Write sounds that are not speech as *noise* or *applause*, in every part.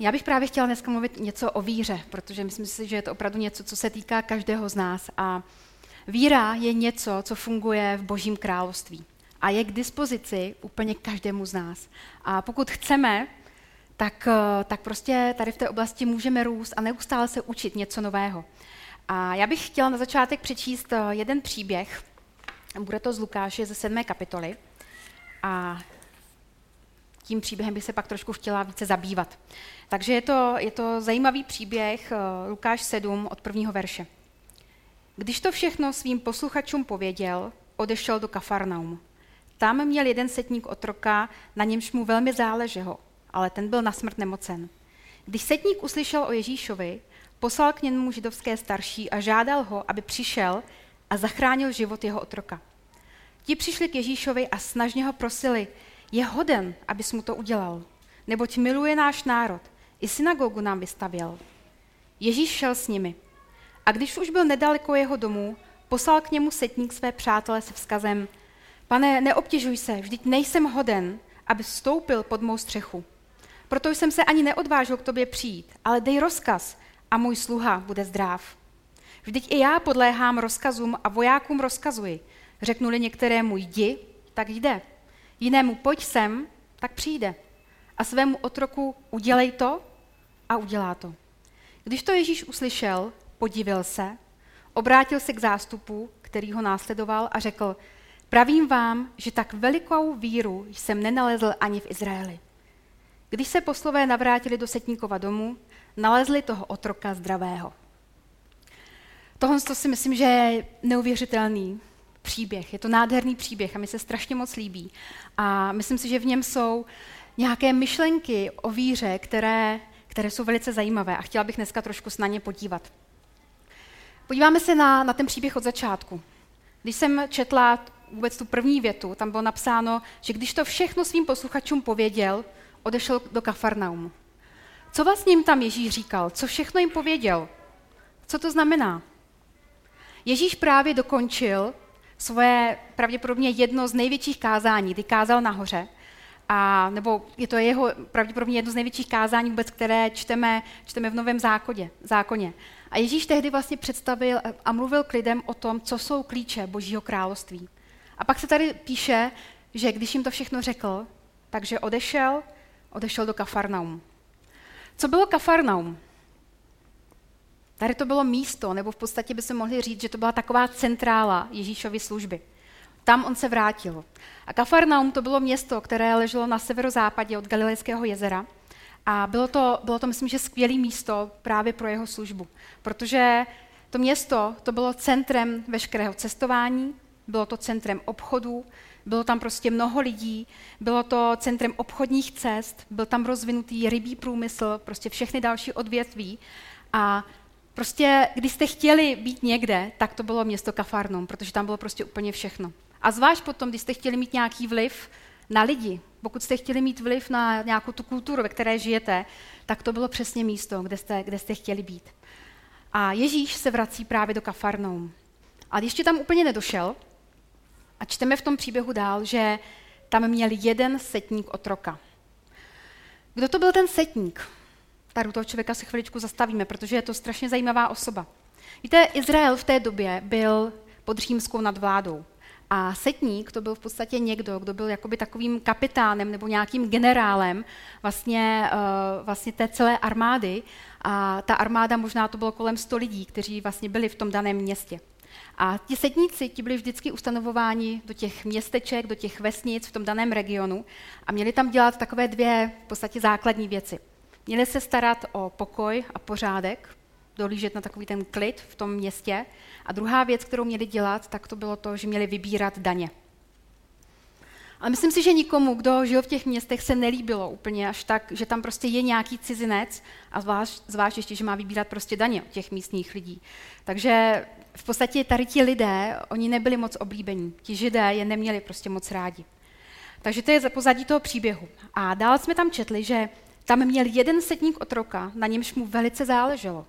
Já bych právě chtěla dneska mluvit něco o víře, protože myslím si, že je to opravdu něco, co se týká každého z nás. A víra je něco, co funguje v Božím království a je k dispozici úplně každému z nás. A pokud chceme, tak, eh, tak prostě tady v té oblasti můžeme růst a neustále se učit něco nového. A já bych chtěla na začátek přečíst eh, jeden příběh. Bude to z Lukáše ze 7. kapitoly. A tím příběhem bych se pak trošku chtěla více zabývat. Takže je to, je to zajímavý příběh eh, Lukáš 7 od prvního verše. Když to všechno svým posluchačům pověděl, odešel do Kafarnaum. Tam měl jeden setník otroka, na němž mu velmi záleželo, ale ten byl na smrt nemocen. Když setník uslyšel o Ježíšovi, poslal k němu židovské starší a žádal ho, aby přišel a zachránil život jeho otroka. Ti přišli k Ježíšovi a snažně ho prosili, je hoden, abys mu to udělal, neboť miluje náš národ, i synagogu nám vystavěl. Ježíš šel s nimi. A když už byl nedaleko jeho domu, poslal k němu setník své přátele se vzkazem, pane, neobtěžuj se, vždyť nejsem hoden, aby vstoupil pod mou střechu. Proto jsem se ani neodvážil k tobě přijít, ale dej rozkaz a můj sluha bude zdrav. Vždyť i já podléhám rozkazům a vojákům rozkazuji. Řeknuli některému jdi, tak jde. Jinému pojď sem, tak přijde. A svému otroku udělej to a udělá to. Když to Ježíš uslyšel, podivil se, obrátil se k zástupu, který ho následoval a řekl, pravím vám, že tak velikou víru jsem nenalezl ani v Izraeli. Když se poslové navrátili do Setníkova domu, nalezli toho otroka zdravého. Tohle to si myslím, že je neuvěřitelný příběh. Je to nádherný příběh a mi se strašně moc líbí. A myslím si, že v něm jsou nějaké myšlenky o víře, které, které jsou velice zajímavé a chtěla bych dneska trošku na ně podívat. Podíváme se na, na ten příběh od začátku. Když jsem četla vůbec tu první větu, tam bylo napsáno, že když to všechno svým posluchačům pověděl, odešel do Kafarnaumu. Co vlastně jim tam Ježíš říkal? Co všechno jim pověděl? Co to znamená? Ježíš právě dokončil svoje pravděpodobně jedno z největších kázání, kdy kázal nahoře, a, nebo je to jeho pravděpodobně jedno z největších kázání vůbec, které čteme, čteme v Novém zákoně, zákoně. A Ježíš tehdy vlastně představil a mluvil k lidem o tom, co jsou klíče Božího království. A pak se tady píše, že když jim to všechno řekl, takže odešel, odešel do Kafarnaum. Co bylo Kafarnaum? Tady to bylo místo, nebo v podstatě by se mohli říct, že to byla taková centrála Ježíšovy služby. Tam on se vrátil. A Kafarnaum to bylo město, které leželo na severozápadě od Galilejského jezera. A bylo to, bylo to, myslím, že skvělé místo právě pro jeho službu. Protože to město to bylo centrem veškerého cestování, bylo to centrem obchodů, bylo tam prostě mnoho lidí, bylo to centrem obchodních cest, byl tam rozvinutý rybí průmysl, prostě všechny další odvětví. A prostě, když jste chtěli být někde, tak to bylo město Kafarnom, protože tam bylo prostě úplně všechno. A zvlášť potom, když jste chtěli mít nějaký vliv na lidi, pokud jste chtěli mít vliv na nějakou tu kulturu, ve které žijete, tak to bylo přesně místo, kde jste, kde jste chtěli být. A Ježíš se vrací právě do Kafarnoum. Ale ještě tam úplně nedošel a čteme v tom příběhu dál, že tam měl jeden setník otroka. Kdo to byl ten setník? Tady u toho člověka se chviličku zastavíme, protože je to strašně zajímavá osoba. Víte, Izrael v té době byl pod římskou nadvládou. A setník to byl v podstatě někdo, kdo byl jakoby takovým kapitánem nebo nějakým generálem vlastně, uh, vlastně té celé armády. A ta armáda možná to bylo kolem 100 lidí, kteří vlastně byli v tom daném městě. A ti setníci ti byli vždycky ustanovováni do těch městeček, do těch vesnic v tom daném regionu a měli tam dělat takové dvě v podstatě základní věci. Měli se starat o pokoj a pořádek, dolížet na takový ten klid v tom městě. A druhá věc, kterou měli dělat, tak to bylo to, že měli vybírat daně. Ale myslím si, že nikomu, kdo žil v těch městech, se nelíbilo úplně až tak, že tam prostě je nějaký cizinec a zvlášť, zvlášť ještě, že má vybírat prostě daně od těch místních lidí. Takže v podstatě tady ti lidé, oni nebyli moc oblíbení. Ti židé je neměli prostě moc rádi. Takže to je za pozadí toho příběhu. A dál jsme tam četli, že tam měl jeden setník otroka, na němž mu velice záleželo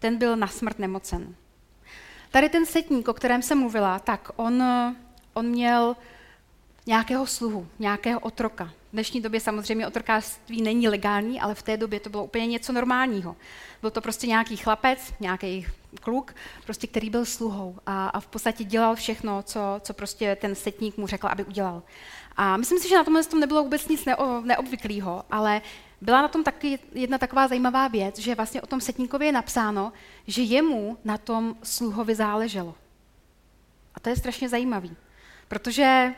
ten byl na smrt nemocen. Tady ten setník, o kterém jsem mluvila, tak on, on měl nějakého sluhu, nějakého otroka. V dnešní době samozřejmě otrokářství není legální, ale v té době to bylo úplně něco normálního. Byl to prostě nějaký chlapec, nějaký kluk, prostě, který byl sluhou a, a v podstatě dělal všechno, co, co prostě ten setník mu řekl, aby udělal. A myslím si, že na tomhle tom nebylo vůbec nic neo, neobvyklého, ale byla na tom taky jedna taková zajímavá věc, že vlastně o tom setníkovi je napsáno, že jemu na tom sluhovi záleželo. A to je strašně zajímavý, protože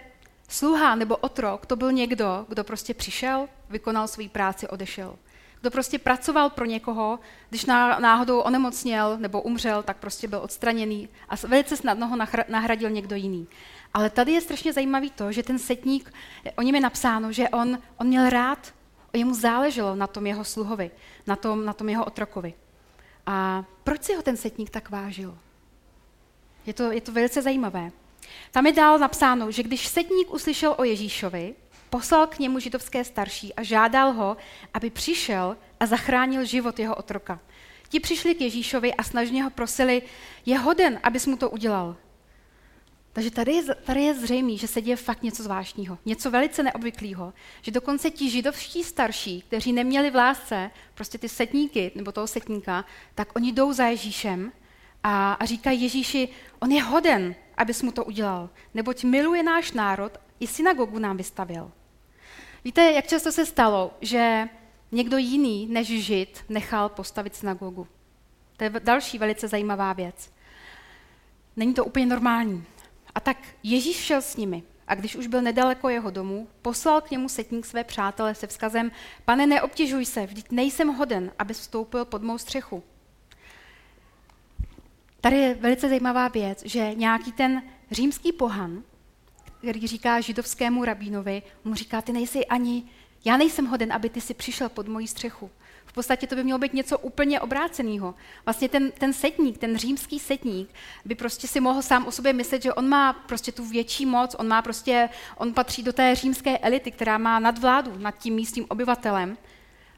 sluha nebo otrok to byl někdo, kdo prostě přišel, vykonal svou práci, odešel. Kdo prostě pracoval pro někoho, když náhodou onemocněl nebo umřel, tak prostě byl odstraněný a velice snadno ho nahradil někdo jiný. Ale tady je strašně zajímavý to, že ten setník, o něm je napsáno, že on, on měl rád, jemu záleželo na tom jeho sluhovi, na tom, na tom jeho otrokovi. A proč si ho ten setník tak vážil? Je to, je to velice zajímavé. Tam je dál napsáno, že když setník uslyšel o Ježíšovi, poslal k němu židovské starší a žádal ho, aby přišel a zachránil život jeho otroka. Ti přišli k Ježíšovi a snažně ho prosili, je hoden, abys mu to udělal. Takže tady je, tady je zřejmé, že se děje fakt něco zvláštního, něco velice neobvyklého, že dokonce ti židovští starší, kteří neměli v lásce prostě ty setníky nebo toho setníka, tak oni jdou za Ježíšem a, a říkají Ježíši, on je hoden, abys mu to udělal, neboť miluje náš národ, i synagogu nám vystavil. Víte, jak často se stalo, že někdo jiný než žid nechal postavit synagogu? To je další velice zajímavá věc. Není to úplně normální. A tak Ježíš šel s nimi a když už byl nedaleko jeho domu, poslal k němu setník své přátele se vzkazem, pane, neobtěžuj se, vždyť nejsem hoden, aby vstoupil pod mou střechu. Tady je velice zajímavá věc, že nějaký ten římský pohan, který říká židovskému rabínovi, mu říká, ty nejsi ani, já nejsem hoden, aby ty si přišel pod moji střechu. V podstatě to by mělo být něco úplně obráceného. Vlastně ten, ten setník, ten římský setník, by prostě si mohl sám o sobě myslet, že on má prostě tu větší moc, on má prostě, on patří do té římské elity, která má nadvládu nad tím místním obyvatelem.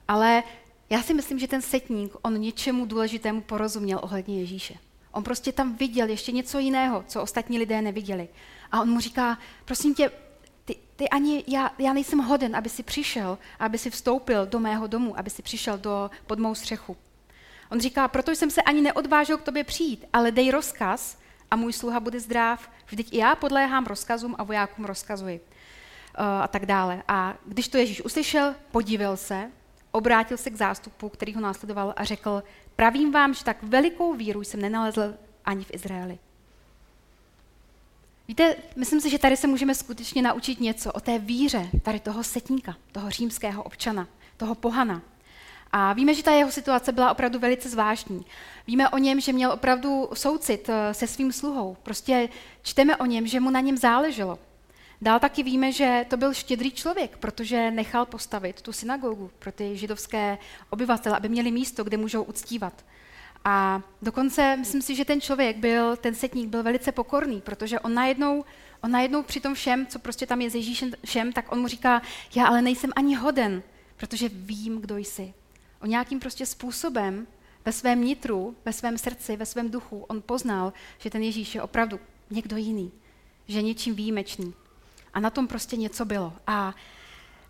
Ale já si myslím, že ten setník, on něčemu důležitému porozuměl ohledně Ježíše. On prostě tam viděl ještě něco jiného, co ostatní lidé neviděli. A on mu říká, prosím tě, ty, ani, já, já nejsem hoden, aby si přišel, aby si vstoupil do mého domu, aby si přišel do, pod mou střechu. On říká, proto jsem se ani neodvážil k tobě přijít, ale dej rozkaz a můj sluha bude zdrav. Vždyť i já podléhám rozkazům a vojákům rozkazuji. Uh, a tak dále. A když to Ježíš uslyšel, podívil se, obrátil se k zástupu, který ho následoval a řekl, pravím vám, že tak velikou víru jsem nenalezl ani v Izraeli. Víte, myslím si, že tady se můžeme skutečně naučit něco o té víře tady toho setníka, toho římského občana, toho pohana. A víme, že ta jeho situace byla opravdu velice zvláštní. Víme o něm, že měl opravdu soucit eh, se svým sluhou. Prostě čteme o něm, že mu na něm záleželo. Dál taky víme, že to byl štědrý člověk, protože nechal postavit tu synagogu pro ty židovské obyvatele, aby měli místo, kde můžou uctívat. A dokonce myslím si, že ten člověk byl, ten setník byl velice pokorný, protože on najednou, on najednou při tom všem, co prostě tam je s Ježíšem všem, tak on mu říká, já ale nejsem ani hoden, protože vím, kdo jsi. O nějakým prostě způsobem ve svém nitru, ve svém srdci, ve svém duchu, on poznal, že ten Ježíš je opravdu někdo jiný, že je něčím výjimečný. A na tom prostě něco bylo. A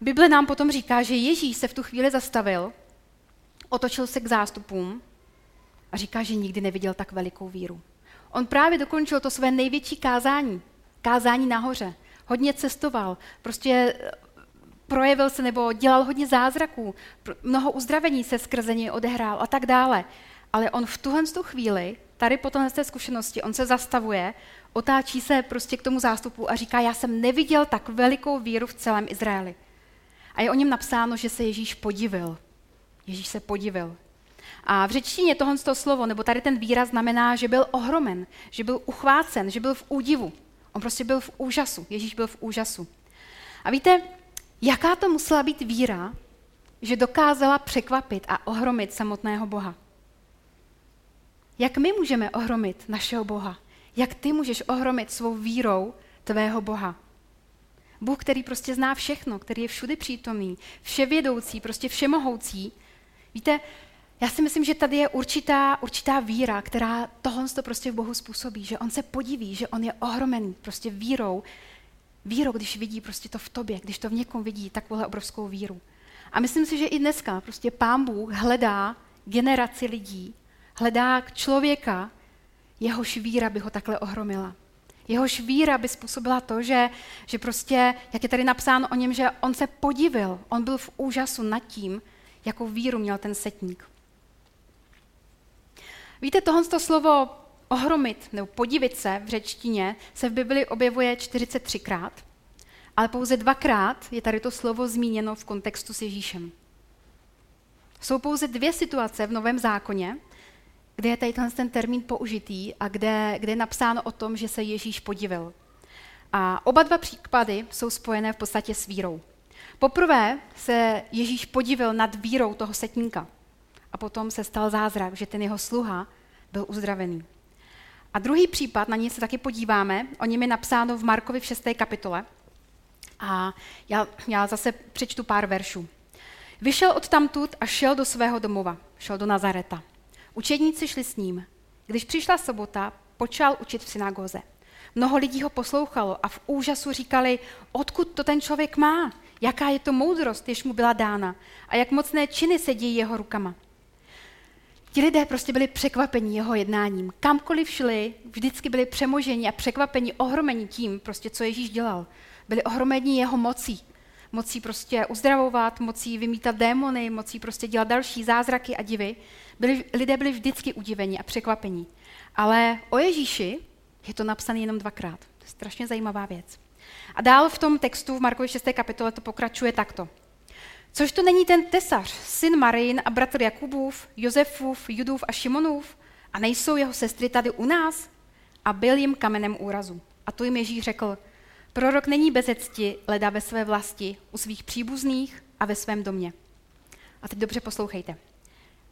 Bible nám potom říká, že Ježíš se v tu chvíli zastavil, otočil se k zástupům a říká, že nikdy neviděl tak velikou víru. On právě dokončil to své největší kázání, kázání nahoře. Hodně cestoval, prostě eh, projevil se nebo dělal hodně zázraků, mnoho uzdravení se skrze něj odehrál a tak dále. Ale on v tuhle tu chvíli, tady po téhle zkušenosti, on se zastavuje, otáčí se prostě k tomu zástupu a říká, já jsem neviděl tak velikou víru v celém Izraeli. A je o něm napsáno, že se Ježíš podivil. Ježíš se podivil. A v řečtině tohle slovo, nebo tady ten výraz znamená, že byl ohromen, že byl uchvácen, že byl v údivu. On prostě byl v úžasu. Ježíš byl v úžasu. A víte, jaká to musela být víra, že dokázala překvapit a ohromit samotného Boha? Jak my můžeme ohromit našeho Boha? Jak ty můžeš ohromit svou vírou tvého Boha? Bůh, který prostě zná všechno, který je všudy přítomný, vševědoucí, prostě všemohoucí. Víte, já si myslím, že tady je určitá, určitá víra, která tohle to prostě v Bohu způsobí, že on se podiví, že on je ohromený prostě vírou Vírou, když vidí prostě to v tobě, když to v někom vidí, takovou obrovskou víru. A myslím si, že i dneska prostě pán Bůh hledá generaci lidí, hledá člověka, jehož víra by ho takhle ohromila. Jehož víra by způsobila to, že, že prostě, jak je tady napsáno o něm, že on se podivil, on byl v úžasu nad tím, jakou víru měl ten setník. Víte, tohle slovo ohromit nebo podivit se v řečtině se v Bibli objevuje 43krát, ale pouze dvakrát je tady to slovo zmíněno v kontextu s Ježíšem. Jsou pouze dvě situace v Novém zákoně, kde je tady ten termín použitý a kde, kde je napsáno o tom, že se Ježíš podivil. A oba dva případy jsou spojené v podstatě s vírou. Poprvé se Ježíš podivil nad vírou toho setníka a potom se stal zázrak, že ten jeho sluha byl uzdravený. A druhý případ, na něj se taky podíváme, o něm je napsáno v Markovi v 6. kapitole. A já, já zase přečtu pár veršů. Vyšel od tamtud a šel do svého domova, šel do Nazareta. Učedníci šli s ním. Když přišla sobota, počal učit v synagoze. Mnoho lidí ho poslouchalo a v úžasu říkali, odkud to ten člověk má, jaká je to moudrost, jež mu byla dána a jak mocné činy se dějí jeho rukama. Ti lidé prostě byli překvapení jeho jednáním. Kamkoliv šli, vždycky byli přemoženi a překvapení, ohromení tím, prostě, co Ježíš dělal. Byli ohromení jeho mocí. Mocí prostě uzdravovat, mocí vymítat démony, mocí prostě dělat další zázraky a divy. Byli, lidé byli vždycky udiveni a překvapení. Ale o Ježíši je to napsané jenom dvakrát. To je strašně zajímavá věc. A dál v tom textu v Markovi 6. kapitole to pokračuje takto. Což to není ten tesař, syn Marin a bratr Jakubův, Josefův, Judův a Šimonův? A nejsou jeho sestry tady u nás? A byl jim kamenem úrazu. A to jim Ježíš řekl, prorok není bez cti, leda ve své vlasti, u svých příbuzných a ve svém domě. A teď dobře poslouchejte.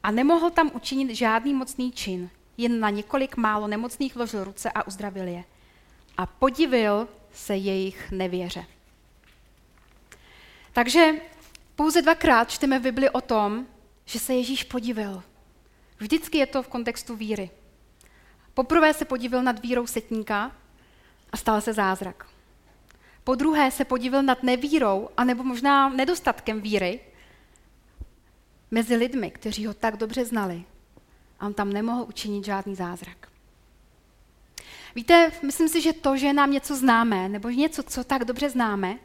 A nemohl tam učinit žádný mocný čin, jen na několik málo nemocných vložil ruce a uzdravil je. A podivil se jejich nevěře. Takže pouze dvakrát čteme v Bibli o tom, že se Ježíš podivil. Vždycky je to v kontextu víry. Poprvé se podivil nad vírou setníka a stal se zázrak. Po druhé se podivil nad nevírou, anebo možná nedostatkem víry mezi lidmi, kteří ho tak dobře znali. A on tam nemohl učinit žádný zázrak. Víte, myslím si, že to, že nám něco známe, nebo něco, co tak dobře známe,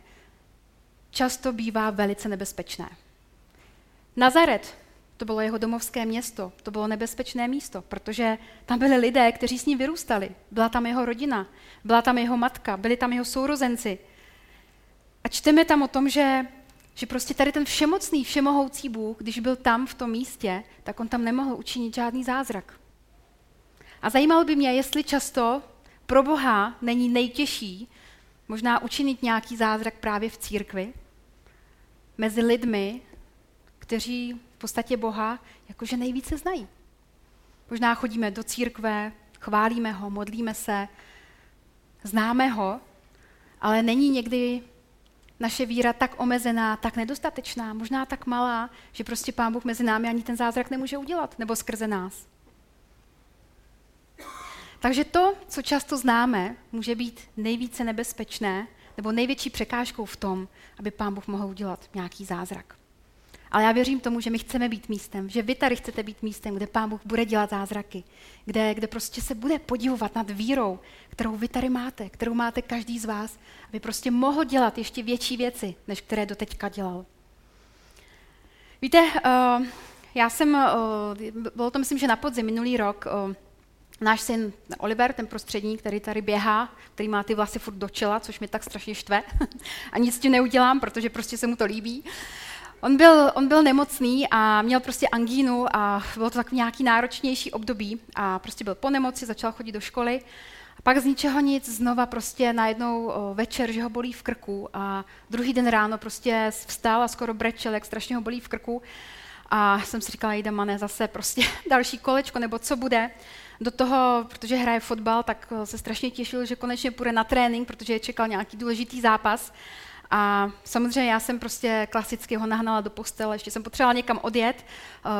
často bývá velice nebezpečné. Nazaret, to bylo jeho domovské město, to bylo nebezpečné místo, protože tam byli lidé, kteří s ním vyrůstali. Byla tam jeho rodina, byla tam jeho matka, byli tam jeho sourozenci. A čteme tam o tom, že, že prostě tady ten všemocný, všemohoucí Bůh, když byl tam v tom místě, tak on tam nemohl učinit žádný zázrak. A zajímalo by mě, jestli často pro Boha není nejtěžší možná učinit nějaký zázrak právě v církvi, mezi lidmi, kteří v podstatě Boha jakože nejvíce znají. Možná chodíme do církve, chválíme ho, modlíme se, známe ho, ale není někdy naše víra tak omezená, tak nedostatečná, možná tak malá, že prostě Pán Bůh mezi námi ani ten zázrak nemůže udělat, nebo skrze nás. Takže to, co často známe, může být nejvíce nebezpečné nebo největší překážkou v tom, aby Pán Bůh mohl udělat nějaký zázrak. Ale já věřím tomu, že my chceme být místem, že vy tady chcete být místem, kde Pán Bůh bude dělat zázraky, kde, kde prostě se bude podivovat nad vírou, kterou vy tady máte, kterou máte každý z vás, aby prostě mohl dělat ještě větší věci, než které doteďka dělal. Víte, uh, já jsem, uh, bylo to myslím, že na podzim minulý rok, uh, náš syn Oliver, ten prostřední, který tady běhá, který má ty vlasy furt do čela, což mě tak strašně štve *laughs* a nic tím neudělám, protože prostě se mu to líbí. On byl, on byl nemocný a měl prostě angínu a bylo to tak nějaký náročnější období a prostě byl po nemoci, začal chodit do školy a pak z ničeho nic znova prostě najednou večer, že ho bolí v krku a druhý den ráno prostě vstal a skoro brečel, jak strašně ho bolí v krku a jsem si říkala, jde mane, zase prostě *laughs* další kolečko, nebo co bude. Do toho, protože hraje fotbal, tak se strašně těšil, že konečně půjde na trénink, protože je čekal nějaký důležitý zápas. A samozřejmě já jsem prostě klasicky ho nahnala do postele, ještě jsem potřebovala někam odjet. Uh,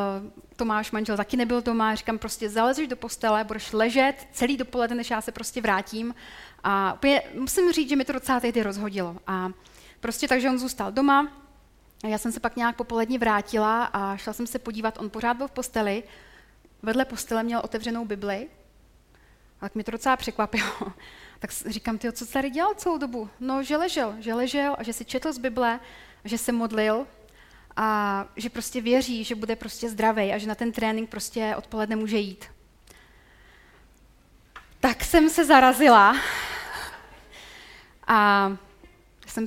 Tomáš, manžel, taky nebyl doma. Říkám, prostě zalezeš do postele, budeš ležet celý dopoledne, než já se prostě vrátím. A úplně, musím říct, že mi to docela tehdy rozhodilo. A prostě takže on zůstal doma. Já jsem se pak nějak popolední vrátila a šla jsem se podívat, on pořád byl v posteli. Vedle postele měl otevřenou Bibli. A tak mě to docela překvapilo. *laughs* Tak říkám, ty, co tady dělal celou dobu? No, že ležel, že ležel a že si četl z Bible, že se modlil a že prostě věří, že bude prostě zdravý a že na ten trénink prostě odpoledne může jít. Tak jsem se zarazila a jsem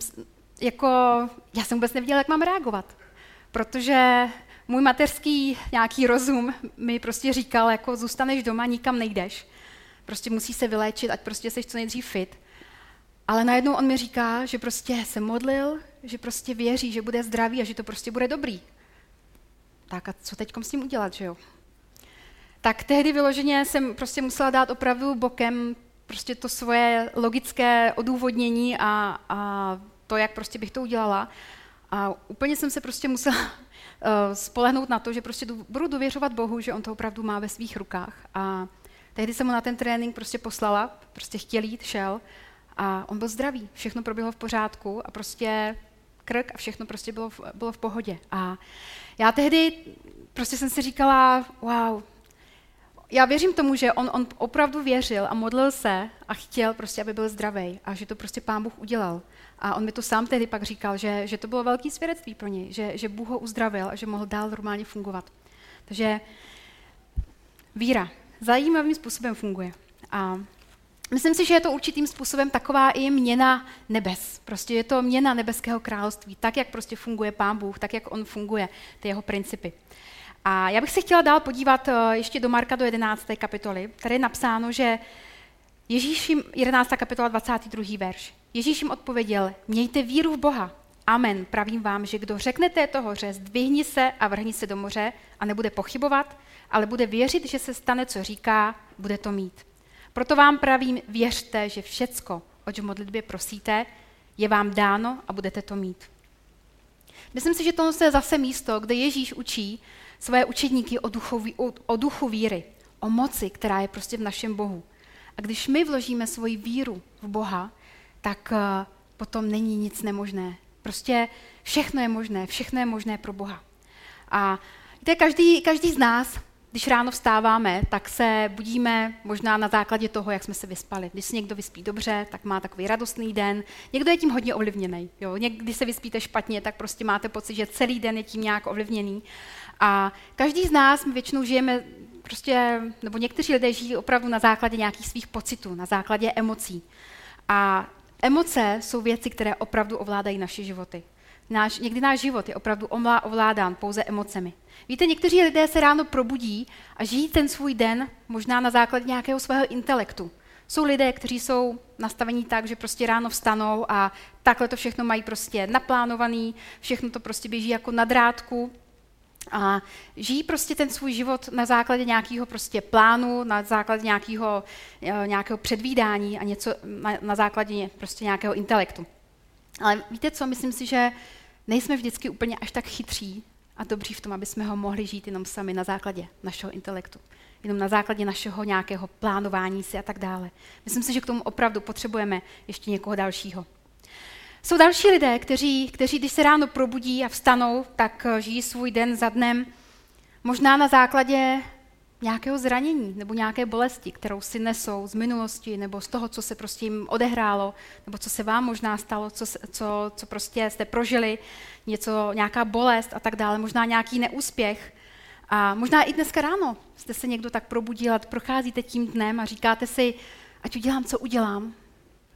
jako, já jsem vůbec nevěděla, jak mám reagovat, protože můj mateřský nějaký rozum mi prostě říkal, jako zůstaneš doma, nikam nejdeš prostě musí se vyléčit, ať prostě jsi co nejdřív fit. Ale najednou on mi říká, že prostě se modlil, že prostě věří, že bude zdravý a že to prostě bude dobrý. Tak a co teď s ním udělat, že jo? Tak tehdy vyloženě jsem prostě musela dát opravdu bokem prostě to svoje logické odůvodnění a, a to, jak prostě bych to udělala. A úplně jsem se prostě musela spolehnout na to, že prostě budu důvěřovat Bohu, že on to opravdu má ve svých rukách. A Tehdy jsem mu na ten trénink prostě poslala, prostě chtěl jít, šel a on byl zdravý, všechno proběhlo v pořádku a prostě krk a všechno prostě bylo v, bylo v pohodě. A já tehdy prostě jsem si říkala, wow, já věřím tomu, že on, on opravdu věřil a modlil se a chtěl prostě, aby byl zdravý a že to prostě pán Bůh udělal. A on mi to sám tehdy pak říkal, že, že to bylo velký svědectví pro něj, že, že Bůh ho uzdravil a že mohl dál normálně fungovat. Takže víra zajímavým způsobem funguje. A myslím si, že je to určitým způsobem taková i měna nebes. Prostě je to měna nebeského království, tak, jak prostě funguje Pán Bůh, tak, jak on funguje, ty jeho principy. A já bych se chtěla dál podívat eh, ještě do Marka do 11. kapitoly. Tady je napsáno, že Ježíš jim, 11. kapitola 22. verš. Ježíš jim odpověděl, mějte víru v Boha. Amen, pravím vám, že kdo řekne této hoře, zdvihni se a vrhni se do moře a nebude pochybovat, ale bude věřit, že se stane, co říká, bude to mít. Proto vám pravím, věřte, že všecko, oč v modlitbě prosíte, je vám dáno a budete to mít. Myslím si, že to je zase místo, kde Ježíš učí své učedníky o duchu, o, o duchu víry, o moci, která je prostě v našem Bohu. A když my vložíme svoji víru v Boha, tak uh, potom není nic nemožné. Prostě všechno je možné, všechno je možné pro Boha. A víte, každý, každý z nás když ráno vstáváme, tak se budíme možná na základě toho, jak jsme se vyspali. Když se někdo vyspí dobře, tak má takový radostný den. Někdo je tím hodně ovlivněný. Jo? Někdy se vyspíte špatně, tak prostě máte pocit, že celý den je tím nějak ovlivněný. A každý z nás, my většinou žijeme prostě, nebo někteří lidé žijí opravdu na základě nějakých svých pocitů, na základě emocí. A emoce jsou věci, které opravdu ovládají naše životy. Náš, někdy náš život je opravdu ovládán pouze emocemi. Víte, někteří lidé se ráno probudí a žijí ten svůj den možná na základě nějakého svého intelektu. Jsou lidé, kteří jsou nastavení tak, že prostě ráno vstanou a takhle to všechno mají prostě naplánovaný, všechno to prostě běží jako na drátku a žijí prostě ten svůj život na základě nějakého prostě plánu, na základě nějakého, eh, nějakého předvídání a něco na, na základě prostě nějakého intelektu. Ale víte co, myslím si, že nejsme vždycky úplně až tak chytří a dobří v tom, aby jsme ho mohli žít jenom sami na základě našeho intelektu, jenom na základě našeho nějakého plánování si a tak dále. Myslím si, že k tomu opravdu potřebujeme ještě někoho dalšího. Jsou další lidé, kteří, kteří když se ráno probudí a vstanou, tak žijí svůj den za dnem, možná na základě nějakého zranění nebo nějaké bolesti, kterou si nesou z minulosti nebo z toho, co se prostě jim odehrálo, nebo co se vám možná stalo, co, co, co prostě jste prožili, něco, nějaká bolest a tak dále, možná nějaký neúspěch. A možná i dneska ráno jste se někdo tak probudil a procházíte tím dnem a říkáte si, ať udělám, co udělám,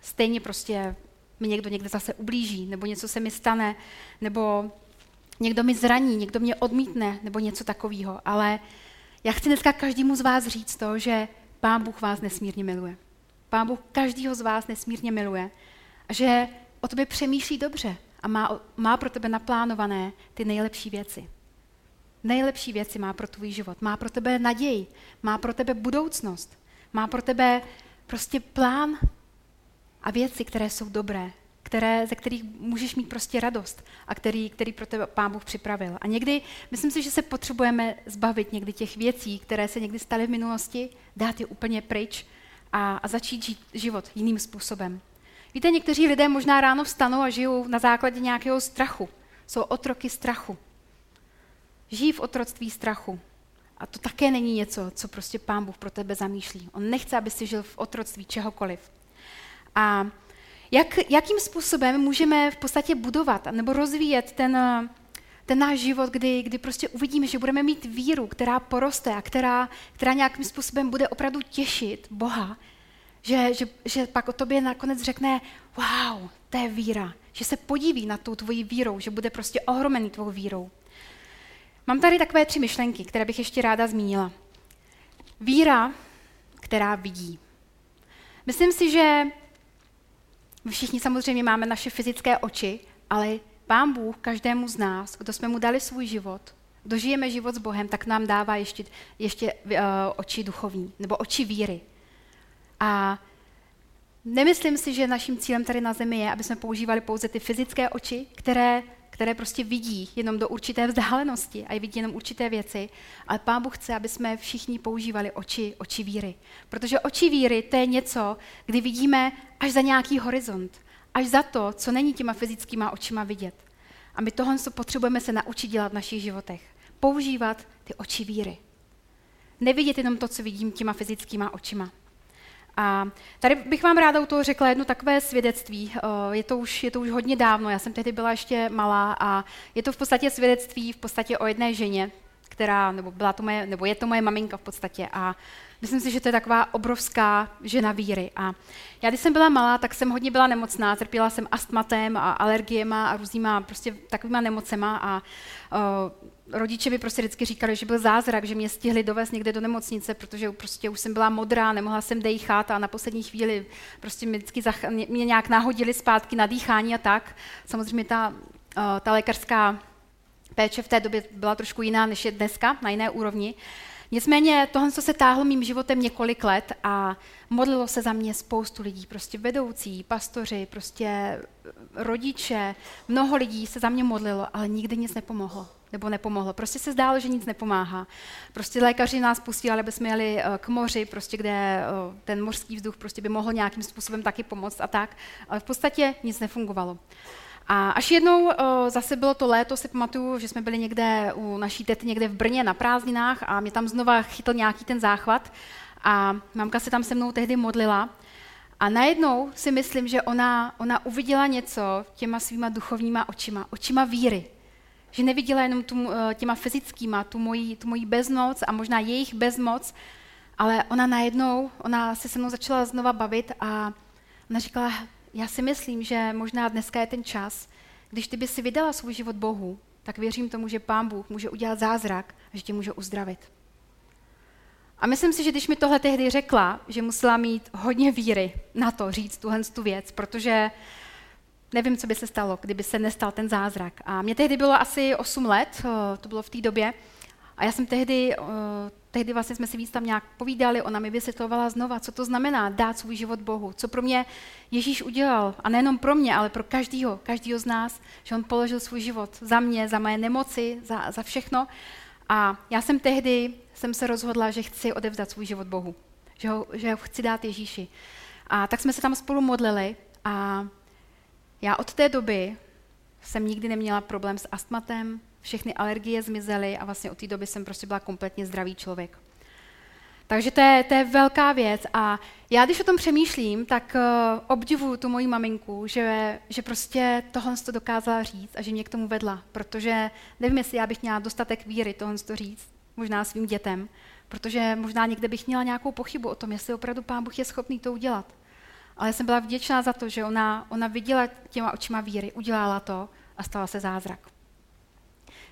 stejně prostě mi někdo někde zase ublíží, nebo něco se mi stane, nebo někdo mi zraní, někdo mě odmítne, nebo něco takového. Ale já chci dneska každému z vás říct to, že Pán Bůh vás nesmírně miluje. Pán Bůh každého z vás nesmírně miluje a že o tobě přemýšlí dobře a má, má pro tebe naplánované ty nejlepší věci. Nejlepší věci má pro tvůj život. Má pro tebe naději, má pro tebe budoucnost, má pro tebe prostě plán a věci, které jsou dobré. které, ze kterých můžeš mít prostě radost a který, který pro tebe Pán Bůh připravil. A někdy, myslím si, že se potřebujeme zbavit někdy těch věcí, které se někdy staly v minulosti, dát je úplně pryč a, a začít žít život jiným způsobem. Víte, někteří lidé možná ráno vstanou a žijou na základě nějakého strachu. Jsou otroky strachu. Žijí v otroctví strachu. A to také není něco, co prostě Pán Bůh pro tebe zamýšlí. On nechce, aby si žil v otroctví čehokoliv. A jak, jakým způsobem můžeme v podstatě budovat nebo rozvíjet ten, ten náš život, kdy, kdy prostě uvidíme, že budeme mít víru, která poroste a která, která nějakým způsobem bude opravdu těšit Boha, že, že, že pak o tobě nakonec řekne, wow, to je víra, že se podíví na tou tvojí vírou, že bude prostě ohromený tvou vírou. Mám tady takové tři myšlenky, které bych ještě ráda zmínila. Víra, která vidí. Myslím si, že všichni samozřejmě máme naše fyzické oči, ale Pán Bůh každému z nás, kdo jsme mu dali svůj život, kdo žijeme život s Bohem, tak nám dává ještě, ještě uh, oči duchovní, nebo oči víry. A nemyslím si, že naším cílem tady na zemi je, aby jsme používali pouze ty fyzické oči, které které prostě vidí jenom do určité vzdálenosti a vidí jenom určité věci, ale Pán Bůh chce, aby jsme všichni používali oči, oči víry. Protože oči víry to je něco, kdy vidíme až za nějaký horizont, až za to, co není těma fyzickýma očima vidět. A my tohle potřebujeme se naučit dělat v našich životech. Používat ty oči víry. Nevidět jenom to, co vidím těma fyzickýma očima. A tady bych vám ráda u toho řekla jedno takové svědectví. Eh, je to, už, je to už hodně dávno, já jsem tehdy byla ještě malá a je to v podstatě svědectví v podstatě o jedné ženě, která, nebo, byla to moje, nebo je to moje maminka v podstatě. A myslím si, že to je taková obrovská žena víry. A já, když jsem byla malá, tak jsem hodně byla nemocná, trpěla jsem astmatem a alergiema a různýma prostě takovýma nemocema a uh, rodiče mi prostě vždycky říkali, že byl zázrak, že mě stihli dovést někde do nemocnice, protože prostě už jsem byla modrá, nemohla jsem dejchat a na poslední chvíli prostě mě vždycky zach- mě nějak nahodili zpátky na dýchání a tak. Samozřejmě ta, uh, ta lékařská péče v té době byla trošku jiná, než je dneska, na jiné úrovni. Nicméně tohle, co se táhlo mým životem několik let a modlilo se za mě spoustu lidí, prostě vedoucí, pastoři, prostě rodiče, mnoho lidí se za mě modlilo, ale nikdy nic nepomohlo nebo nepomohlo. Prostě se zdálo, že nic nepomáhá. Prostě lékaři nás pustili, aby jsme jeli eh, k moři, prostě kde eh, ten mořský vzduch prostě by mohl nějakým způsobem taky pomoct a tak. Ale v podstatě nic nefungovalo. A až jednou eh, zase bylo to léto, si pamatuju, že jsme byli někde u naší tety někde v Brně na prázdninách a mě tam znova chytl nějaký ten záchvat a mamka se tam se mnou tehdy modlila a najednou si myslím, že ona, ona uviděla něco těma svýma duchovníma očima, očima víry. Že neviděla jenom tu, eh, těma fyzickýma, tu moji, tu moji bezmoc a možná jejich bezmoc, ale ona najednou, ona se se mnou začala znova bavit a ona říkala, já si myslím, že možná dneska je ten čas, když ty by si vydala svůj život Bohu, tak věřím tomu, že Pán Bůh může udělat zázrak a že tě může uzdravit. A myslím si, že když mi tohle tehdy řekla, že musela mít hodně víry na to říct tuhle tu věc, protože nevím, co by se stalo, kdyby se nestal ten zázrak. A mě tehdy bylo asi 8 let, eh, to bylo v té době, a já jsem tehdy, eh, tehdy vlastně jsme si víc tam nějak povídali, ona mi vysvětlovala znova, co to znamená dát svůj život Bohu, co pro mě Ježíš udělal, a nejenom pro mě, ale pro každýho, každýho z nás, že on položil svůj život za mě, za moje nemoci, za, za všechno. A já jsem tehdy jsem se rozhodla, že chci odevzdat svůj život Bohu, že ho, že ho chci dát Ježíši. A tak jsme se tam spolu modlili a já od té doby jsem nikdy neměla problém s astmatem, všechny alergie zmizely a vlastně od té doby jsem prostě byla kompletně zdravý člověk. Takže to je, to je velká věc a já, když o tom přemýšlím, tak uh, obdivuju tu moji maminku, že, že prostě tohle to dokázala říct a že mě k tomu vedla, protože nevím, jestli já bych měla dostatek víry tohle to říct, možná svým dětem, protože možná někde bych měla nějakou pochybu o tom, jestli opravdu Pán Bůh je schopný to udělat. Ale jsem byla vděčná za to, že ona, ona viděla těma očima víry, udělala to a stala se zázrak.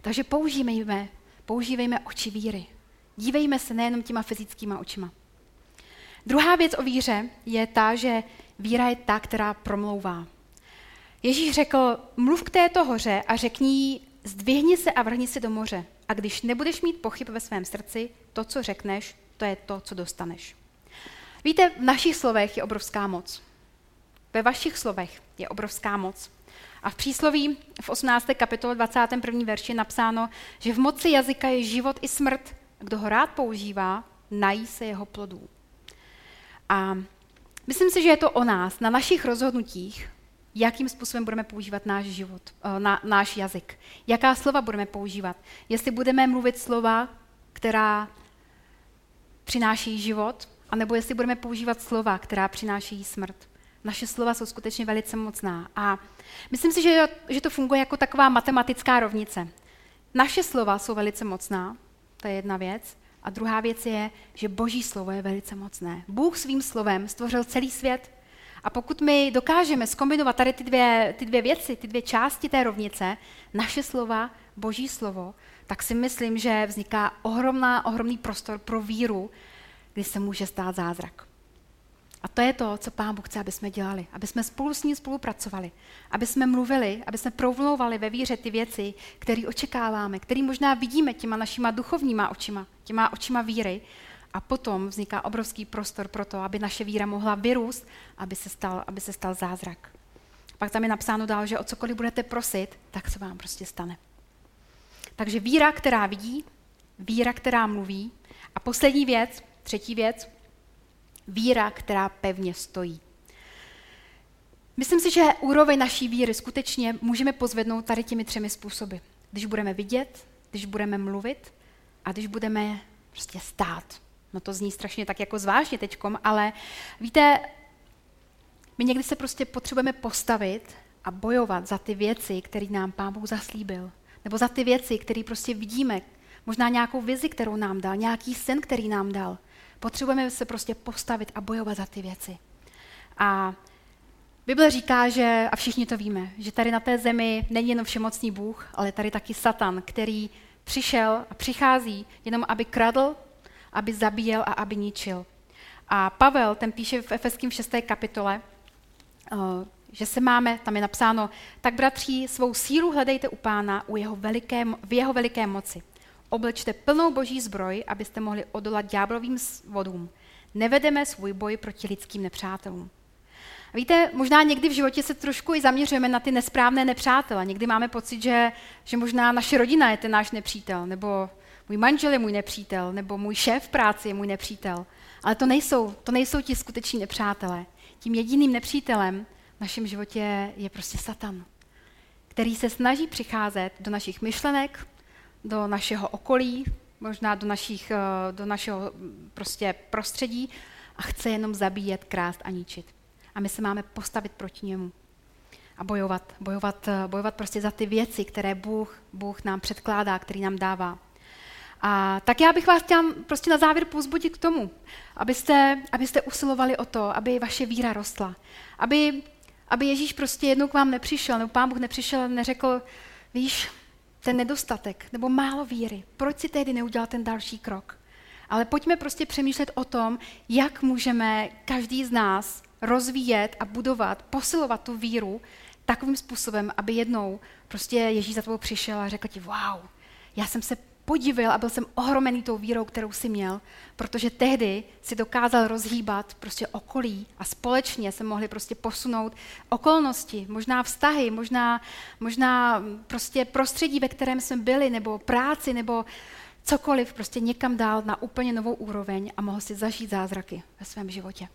Takže používejme, používejme oči víry. Dívejme se nejenom těma fyzickýma očima. Druhá věc o víře je ta, že víra je ta, která promlouvá. Ježíš řekl, mluv k této hoře a řekni jí, zdvihni se a vrhni se do moře. A když nebudeš mít pochyb ve svém srdci, to, co řekneš, to je to, co dostaneš. Víte, v našich slovech je obrovská moc. Ve vašich slovech je obrovská moc. A v přísloví v 18. kapitole 21. verši je napsáno, že v moci jazyka je život i smrt. Kdo ho rád používá, nají se jeho plodů. A myslím si, že je to o nás, na našich rozhodnutích, jakým způsobem budeme používat náš život, eh, na, náš jazyk. Jaká slova budeme používat. Jestli budeme mluvit slova, která přináší život, anebo jestli budeme používat slova, která přináší smrt. Naše slova jsou skutečně velice mocná. A myslím si, že, že to funguje jako taková matematická rovnice. Naše slova jsou velice mocná, to je jedna věc. A druhá věc je, že Boží slovo je velice mocné. Bůh svým slovem stvořil celý svět. A pokud my dokážeme skombinovat tady ty dvě, ty dvě věci, ty dvě části té rovnice, naše slova, Boží slovo, tak si myslím, že vzniká ohromná, ohromný prostor pro víru, kdy se může stát zázrak. A to je to, co Pán Bůh chce, aby jsme dělali. Aby jsme spolu s ním spolupracovali. Aby jsme mluvili, aby jsme provlouvali ve víře ty věci, které očekáváme, které možná vidíme těma našima duchovníma očima, těma očima víry. A potom vzniká obrovský prostor pro to, aby naše víra mohla vyrůst, aby se stal, aby se stal zázrak. Pak tam je napsáno dál, že o cokoliv budete prosit, tak se vám prostě stane. Takže víra, která vidí, víra, která mluví. A poslední věc, třetí věc, víra, která pevně stojí. Myslím si, že úroveň naší víry skutečně můžeme pozvednout tady těmi třemi způsoby. Když budeme vidět, když budeme mluvit a když budeme prostě stát. No to zní strašně tak jako zvláštně teďkom, ale víte, my někdy se prostě potřebujeme postavit a bojovat za ty věci, které nám Pán Bůh zaslíbil. Nebo za ty věci, které prostě vidíme. Možná nějakou vizi, kterou nám dal, nějaký sen, který nám dal. Potřebujeme se prostě postavit a bojovat za ty věci. A Bible říká, že, a všichni to víme, že tady na té zemi není jenom všemocný Bůh, ale tady taky Satan, který přišel a přichází jenom, aby kradl, aby zabíjel a aby ničil. A Pavel, ten píše v Efeským 6. kapitole, eh, že se máme, tam je napsáno, tak bratří, svou sílu hledejte u pána u jeho veliké, v jeho veliké moci. Oblečte plnou boží zbroj, abyste mohli odolat ďáblovým vodům. Nevedeme svůj boj proti lidským nepřátelům. Víte, možná někdy v životě se trošku i zaměřujeme na ty nesprávné nepřátele. Někdy máme pocit, že, že možná naše rodina je ten náš nepřítel, nebo můj manžel je můj nepřítel, nebo můj šéf v práci je můj nepřítel. Ale to nejsou, to nejsou ti skuteční nepřátelé. Tím jediným nepřítelem v našem životě je prostě Satan, který se snaží přicházet do našich myšlenek, do našeho okolí, možná do, našich, eh, do našeho prostě prostředí a chce jenom zabíjet, krást a ničit. A my se máme postavit proti němu a bojovat, bojovat, eh, bojovat prostě za ty věci, které Bůh, Bůh nám předkládá, který nám dává. A tak já bych vás chtěla prostě na závěr pozbudit k tomu, abyste, abyste usilovali o to, aby vaše víra rostla. Aby, aby Ježíš prostě jednou k vám nepřišel, nebo Pán Bůh nepřišel a neřekl, víš, ten nedostatek nebo málo víry. Proč si tehdy neudělal ten další krok? Ale pojďme prostě přemýšlet o tom, jak můžeme každý z nás rozvíjet a budovat, posilovat tu víru takovým způsobem, aby jednou prostě Ježíš za tebou přišel a řekl ti, wow, já jsem se podivil a byl jsem ohromený tou vírou, kterou si měl, protože tehdy si dokázal rozhýbat prostě okolí a společně se mohli prostě posunout okolnosti, možná vztahy, možná, možná prostě prostředí, ve kterém jsme byli, nebo práci, nebo cokoliv, prostě někam dál na úplně novou úroveň a mohl si zažít zázraky ve svém životě.